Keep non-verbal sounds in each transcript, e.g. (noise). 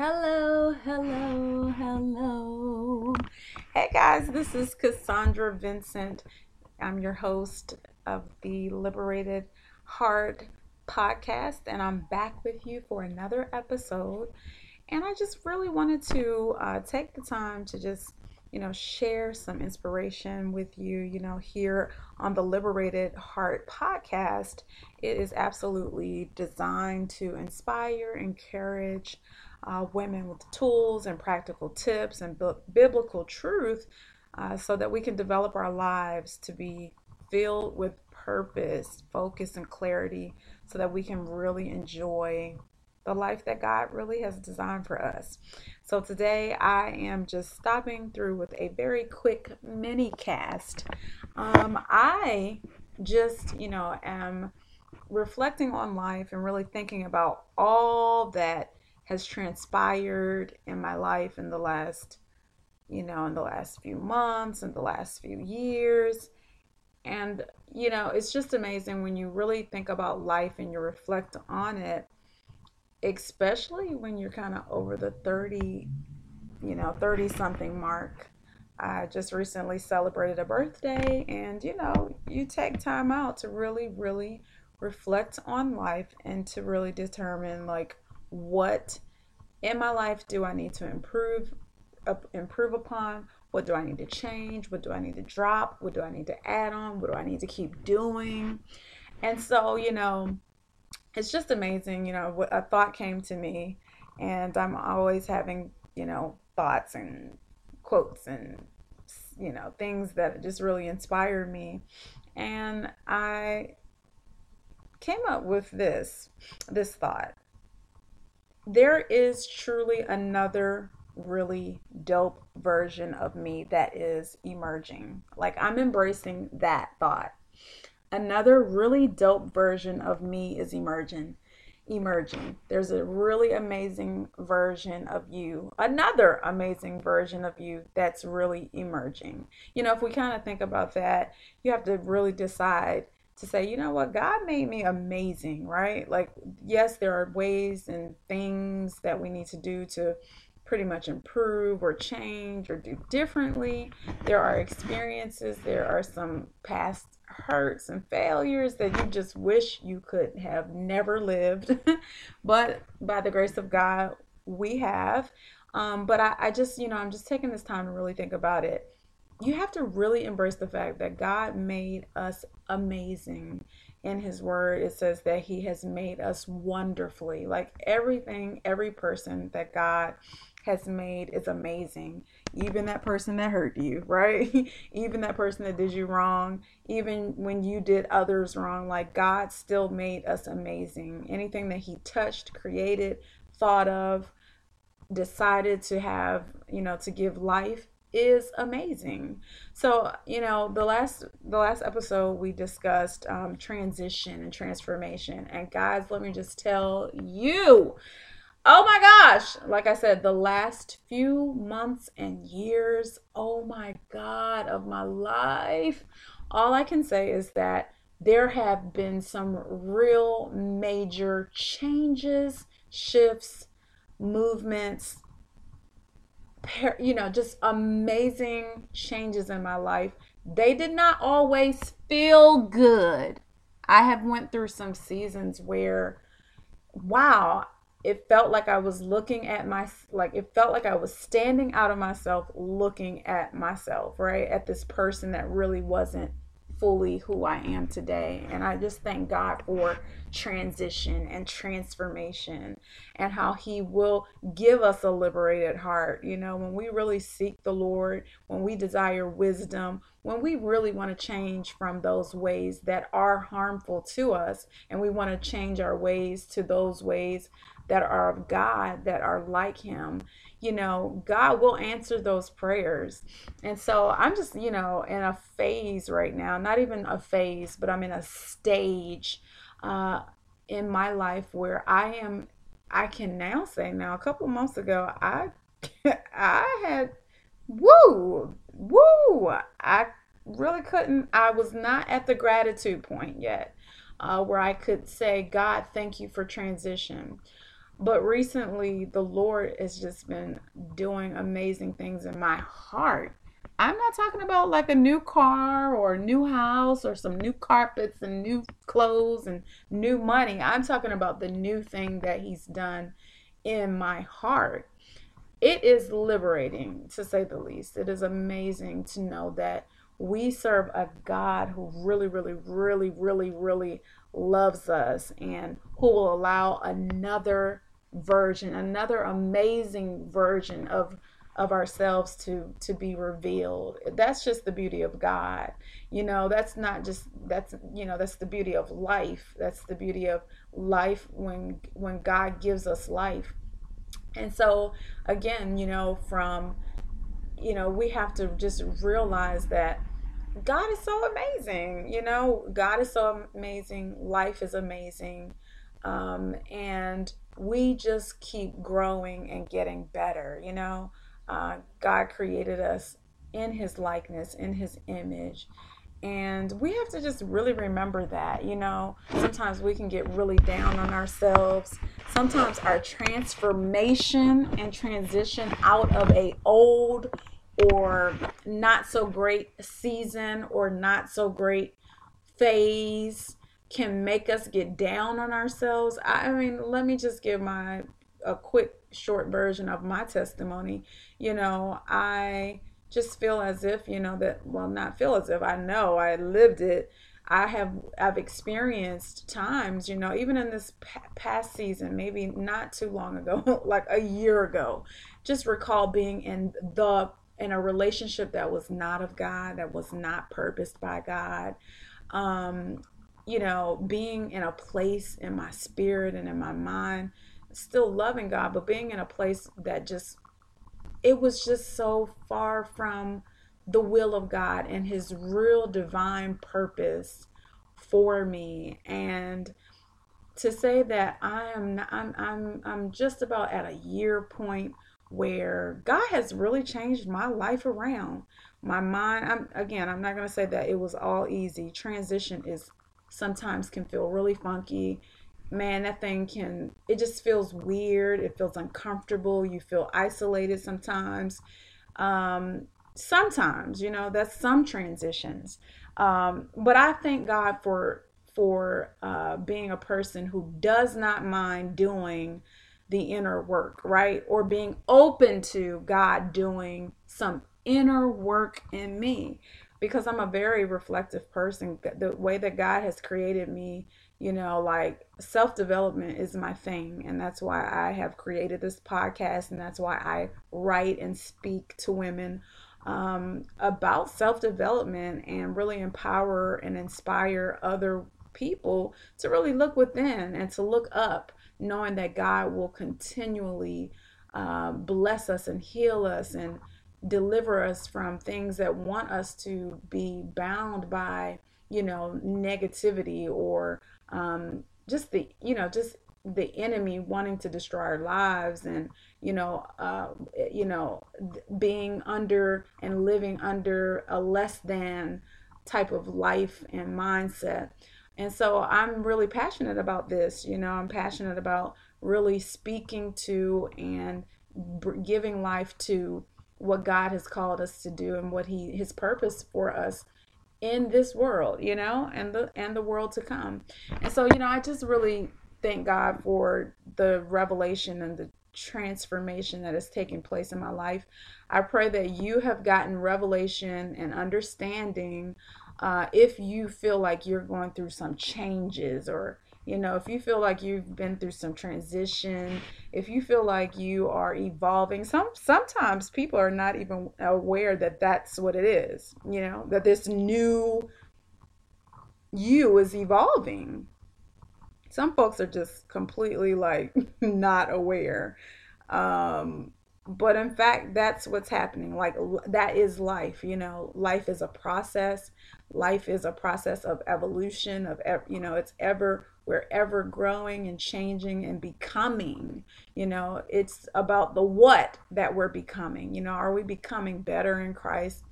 Hello, hello, hello. Hey guys, this is Cassandra Vincent. I'm your host of the Liberated Heart podcast, and I'm back with you for another episode. And I just really wanted to uh, take the time to just you know, share some inspiration with you, you know, here on the Liberated Heart podcast. It is absolutely designed to inspire, encourage uh, women with tools and practical tips and b- biblical truth uh, so that we can develop our lives to be filled with purpose, focus, and clarity so that we can really enjoy the life that God really has designed for us. So today I am just stopping through with a very quick mini cast. Um, I just, you know, am reflecting on life and really thinking about all that has transpired in my life in the last, you know, in the last few months, in the last few years. And, you know, it's just amazing when you really think about life and you reflect on it especially when you're kind of over the 30, you know, 30 something mark. I just recently celebrated a birthday, and you know, you take time out to really, really reflect on life and to really determine like what in my life do I need to improve improve upon? What do I need to change? What do I need to drop? What do I need to add on? What do I need to keep doing? And so you know it's just amazing, you know, a thought came to me and I'm always having, you know, thoughts and quotes and you know, things that just really inspire me. And I came up with this this thought. There is truly another really dope version of me that is emerging. Like I'm embracing that thought. Another really dope version of me is emerging emerging. There's a really amazing version of you another amazing version of you that's really emerging. You know if we kind of think about that you have to really decide to say you know what god made me amazing right like yes there are ways and things that we need to do to pretty much improve or change or do differently there are experiences there are some past hurts and failures that you just wish you could have never lived. (laughs) but by the grace of God, we have. Um, but I, I just, you know, I'm just taking this time to really think about it. You have to really embrace the fact that God made us amazing. In His Word, it says that He has made us wonderfully. Like everything, every person that God has made is amazing. Even that person that hurt you, (laughs) right? even that person that did you wrong, even when you did others wrong, like God still made us amazing. Anything that He touched, created, thought of, decided to have, you know, to give life is amazing. So, you know, the last the last episode we discussed um, transition and transformation. And guys, let me just tell you, Oh my gosh. Like I said, the last few months and years, oh my God, of my life, all I can say is that there have been some real major changes, shifts, movements, you know, just amazing changes in my life. They did not always feel good. I have went through some seasons where wow, it felt like I was looking at my like it felt like I was standing out of myself looking at myself, right? At this person that really wasn't fully who I am today. And I just thank God for transition and transformation and how He will give us a liberated heart. You know, when we really seek the Lord, when we desire wisdom, when we really want to change from those ways that are harmful to us, and we want to change our ways to those ways that are of God, that are like Him, you know, God will answer those prayers. And so I'm just, you know, in a phase right now, not even a phase, but I'm in a stage uh, in my life where I am, I can now say now, a couple months ago, I, (laughs) I had, woo, woo, I really couldn't, I was not at the gratitude point yet. Uh, where I could say, God, thank you for transition. But recently, the Lord has just been doing amazing things in my heart. I'm not talking about like a new car or a new house or some new carpets and new clothes and new money. I'm talking about the new thing that He's done in my heart. It is liberating to say the least. It is amazing to know that we serve a God who really, really, really, really, really loves us and who will allow another version, another amazing version of of ourselves to to be revealed. That's just the beauty of god. You know that's not just that's you know that's the beauty of life. That's the beauty of life when when god gives us life. And so again you know from you know we have to just realize that god is so amazing you know? God is so amazing. Life is amazing. Um, and we just keep growing and getting better you know? Uh, God created us in his likeness, in his image. And we have to just really remember that, you know, sometimes we can get really down on ourselves. Sometimes our transformation and transition out of a old or not so great season or not so great phase can make us get down on ourselves. I mean, let me just give my a quick short version of my testimony. You know, I just feel as if, you know, that well not feel as if I know I lived it. I have I've experienced times, you know, even in this past season, maybe not too long ago, (laughs) like a year ago, just recall being in the in a relationship that was not of God, that was not purposed by God. Um, you know, being in a place in my spirit and in my mind still loving God, but being in a place that just, it was just so far from the will of God and His real divine purpose for me. And to say that I am, I'm, I'm, I'm just about at a year point where God has really changed my life around. My mind, I'm again, I'm not going to say that it was all easy. Transition is sometimes can feel really funky man, that thing can, it just feels weird. It feels uncomfortable. You feel isolated sometimes. Um, sometimes, you know, that's some transitions. Um, but I thank God for for uh, being a person who does not mind doing the inner work, right? Or being open to God doing some inner work in me because I'm a very reflective person. The way that God has created me you know like self development is my thing and that's why i have created this podcast and that's why i write and speak to women um, about self development and really empower and inspire other people to really look within and to look up knowing that god will continually uh, bless us and heal us and deliver us from things that want us to be bound by you know negativity or um, just the you know just the enemy wanting to destroy our lives and you know uh, you know being under and living under a less than type of life and mindset. And so i'm really passionate about this you know i'm passionate about really speaking to and giving life to what god has called us to do and what he his purpose for us in this world, you know, and the and the world to come. And so, you know, I just really thank God for the revelation and the transformation that has taken place in my life. I pray that you have gotten revelation and understanding uh, if you feel like you're going through some changes or you know, if you feel like you've been through some transition, if you feel like you are evolving, some sometimes people are not even aware that that's what it is, you know, that this new you is evolving. Some folks are just completely like (laughs) not aware. Um, but in fact, that's what's happening. Like that is life, you know, life is a process. Life is a process of evolution, of, you know, it's ever we're ever growing and changing and becoming you know it's about the what that we're becoming you know are we becoming better in christ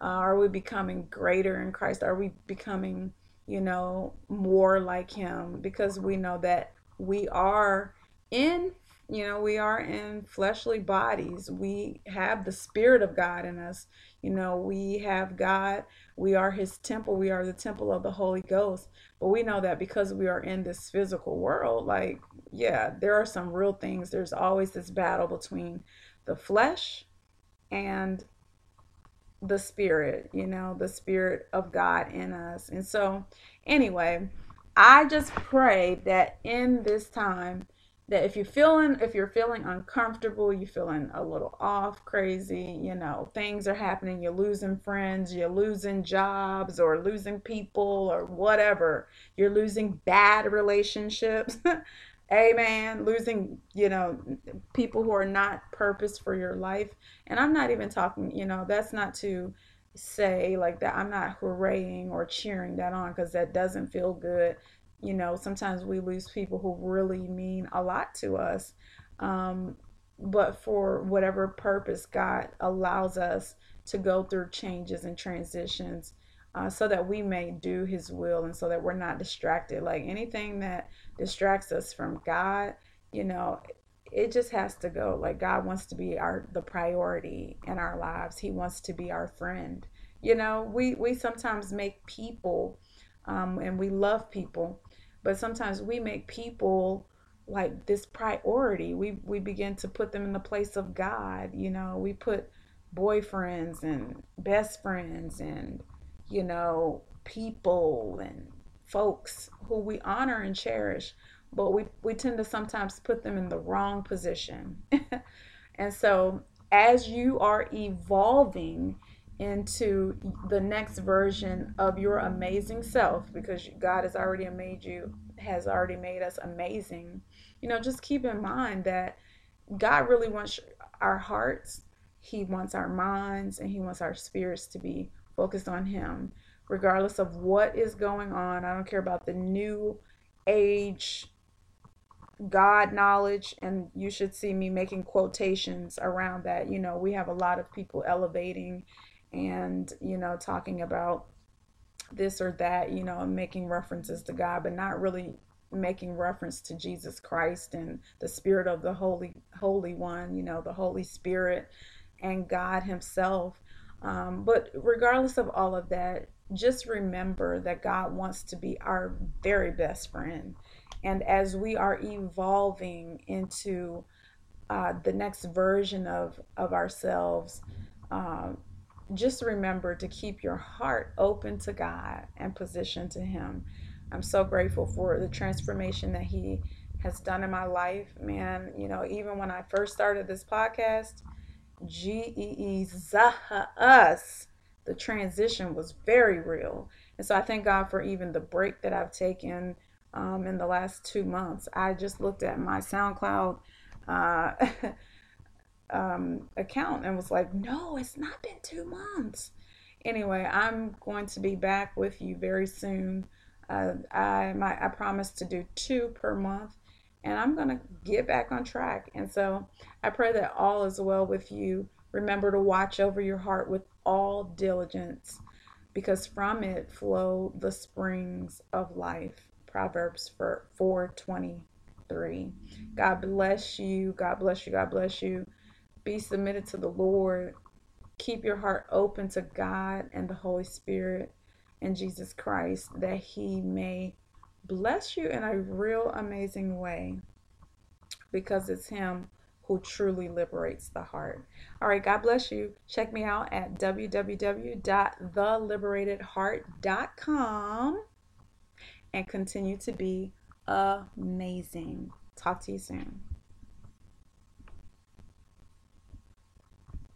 uh, are we becoming greater in christ are we becoming you know more like him because we know that we are in you know, we are in fleshly bodies. We have the Spirit of God in us. You know, we have God. We are His temple. We are the temple of the Holy Ghost. But we know that because we are in this physical world, like, yeah, there are some real things. There's always this battle between the flesh and the spirit, you know, the spirit of God in us. And so, anyway, I just pray that in this time, that if you're feeling if you're feeling uncomfortable you're feeling a little off crazy you know things are happening you're losing friends you're losing jobs or losing people or whatever you're losing bad relationships (laughs) amen losing you know people who are not purpose for your life. And i'm not even talking you know that's not to say like that i'm not hooraying or cheering that on because that doesn't feel good you know sometimes we lose people who really mean a lot to us um, but for whatever purpose god allows us to go through changes and transitions uh, so that we may do his will and so that we're not distracted. Like anything that distracts us from god you know it just has to go. Like god wants to be our the priority in our lives. He wants to be our friend. You know we we sometimes make people um, and we love people but sometimes we make people like this priority. We we begin to put them in the place of god you know? We put boyfriends and best friends and you know people and folks who we honor and cherish but we we tend to sometimes put them in the wrong position. (laughs) And so as you are evolving into the next version of your amazing self because God has already made you has already made us amazing. You know, just keep in mind that God really wants our hearts, he wants our minds and he wants our spirits to be focused on him regardless of what is going on. I don't care about the new age God knowledge, and you should see me making quotations around that. You know, we have a lot of people elevating and you know talking about this or that you know making references to god but not really making reference to jesus christ and the spirit of the holy holy one you know the holy spirit and god himself. Um, but regardless of all of that just remember that god wants to be our very best friend. And as we are evolving into uh, the next version of of ourselves uh, just remember to keep your heart open to God and positioned to Him. I'm so grateful for the transformation that He has done in my life. Man, you know, even when I first started this podcast, G E E us, the transition was very real. And so I thank God for even the break that I've taken um, in the last two months. I just looked at my SoundCloud. Uh, (laughs) um, account and was like, no, it's not been two months. Anyway, I'm going to be back with you very soon. Uh, I my I promised to do two per month, and I'm gonna get back on track. And so I pray that all is well with you. Remember to watch over your heart with all diligence, because from it flow the springs of life. Proverbs for 423. God bless you. God bless you. God bless you. Be submitted to the Lord. Keep your heart open to God and the Holy Spirit and Jesus Christ that He may bless you in a real amazing way because it's Him who truly liberates the heart. All right, God bless you. Check me out at www.theliberatedheart.com and continue to be amazing. Talk to you soon.